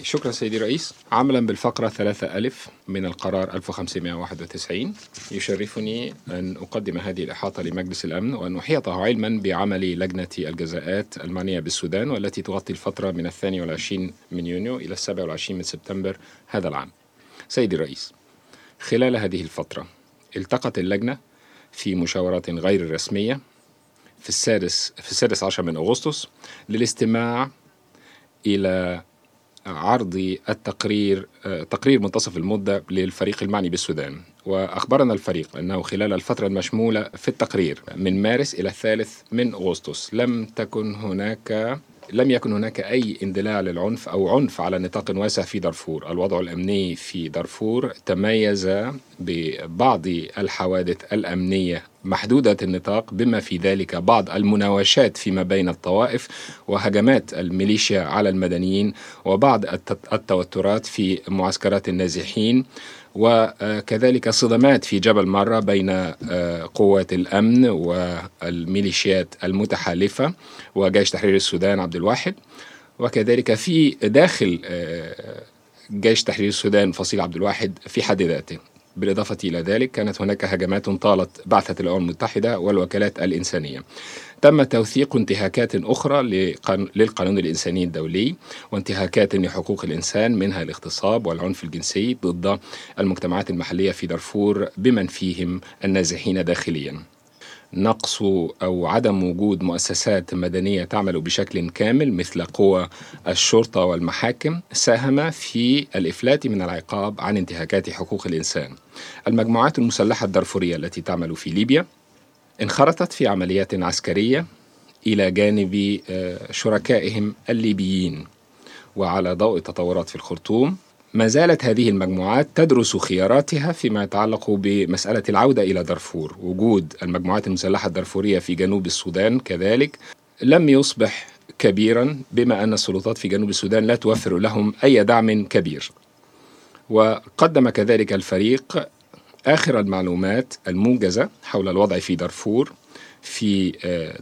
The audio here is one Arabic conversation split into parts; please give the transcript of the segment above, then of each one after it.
شكرا سيدي الرئيس. عملا بالفقرة ثلاثة ألف من القرار 1591 يشرفني أن أقدم هذه الإحاطة لمجلس الأمن وأن أحيطه علما بعمل لجنة الجزاءات المعنية بالسودان والتي تغطي الفترة من الثاني والعشرين من يونيو إلى السابع والعشرين من سبتمبر هذا العام. سيدي الرئيس خلال هذه الفترة التقت اللجنة في مشاورات غير رسمية في السادس في السادس عشر من أغسطس للاستماع إلى عرض التقرير تقرير منتصف المدة للفريق المعني بالسودان. وأخبرنا الفريق أنه خلال الفترة المشمولة في التقرير من مارس إلى الثالث من أغسطس لم تكن هناك لم يكن هناك أي اندلاع للعنف أو عنف على نطاق واسع في دارفور. الوضع الأمني في دارفور تميز ببعض الحوادث الأمنية محدودة النطاق بما في ذلك بعض المناوشات فيما بين الطوائف وهجمات الميليشيا على المدنيين وبعض التوترات في معسكرات النازحين وكذلك صدمات في جبل مرة بين قوات الأمن والميليشيات المتحالفة وجيش تحرير السودان عبد الواحد وكذلك في داخل جيش تحرير السودان فصيل عبد الواحد في حد ذاته. بالإضافة إلى ذلك كانت هناك هجمات طالت بعثة الأمم المتحدة والوكالات الإنسانية. تم توثيق انتهاكات أخرى للقانون الإنساني الدولي وانتهاكات لحقوق الإنسان منها الاغتصاب والعنف الجنسي ضد المجتمعات المحلية في دارفور بمن فيهم النازحين داخلياً. نقص أو عدم وجود مؤسسات مدنية تعمل بشكل كامل مثل قوى الشرطة والمحاكم ساهم في الإفلات من العقاب عن انتهاكات حقوق الإنسان. المجموعات المسلحة الدارفورية التي تعمل في ليبيا انخرطت في عمليات عسكرية إلى جانب شركائهم الليبيين وعلى ضوء التطورات في الخرطوم ما زالت هذه المجموعات تدرس خياراتها فيما يتعلق بمسألة العودة إلى دارفور. وجود المجموعات المسلحة الدارفورية في جنوب السودان كذلك لم يصبح كبيرا بما أن السلطات في جنوب السودان لا توفر لهم أي دعم كبير. وقدم كذلك الفريق آخر المعلومات الموجزة حول الوضع في دارفور. في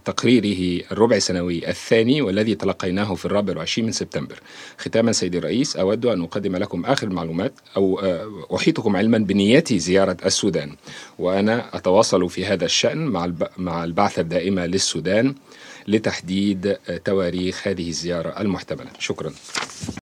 تقريره الربع سنوي الثاني والذي تلقيناه في الرابع والعشرين من سبتمبر. ختاما سيدي الرئيس أود أن أقدم لكم آخر المعلومات أو أحيطكم علما بنيتي زيارة السودان. وأنا أتواصل في هذا الشأن مع مع البعثة الدائمة للسودان لتحديد تواريخ هذه الزيارة المحتملة. شكرا.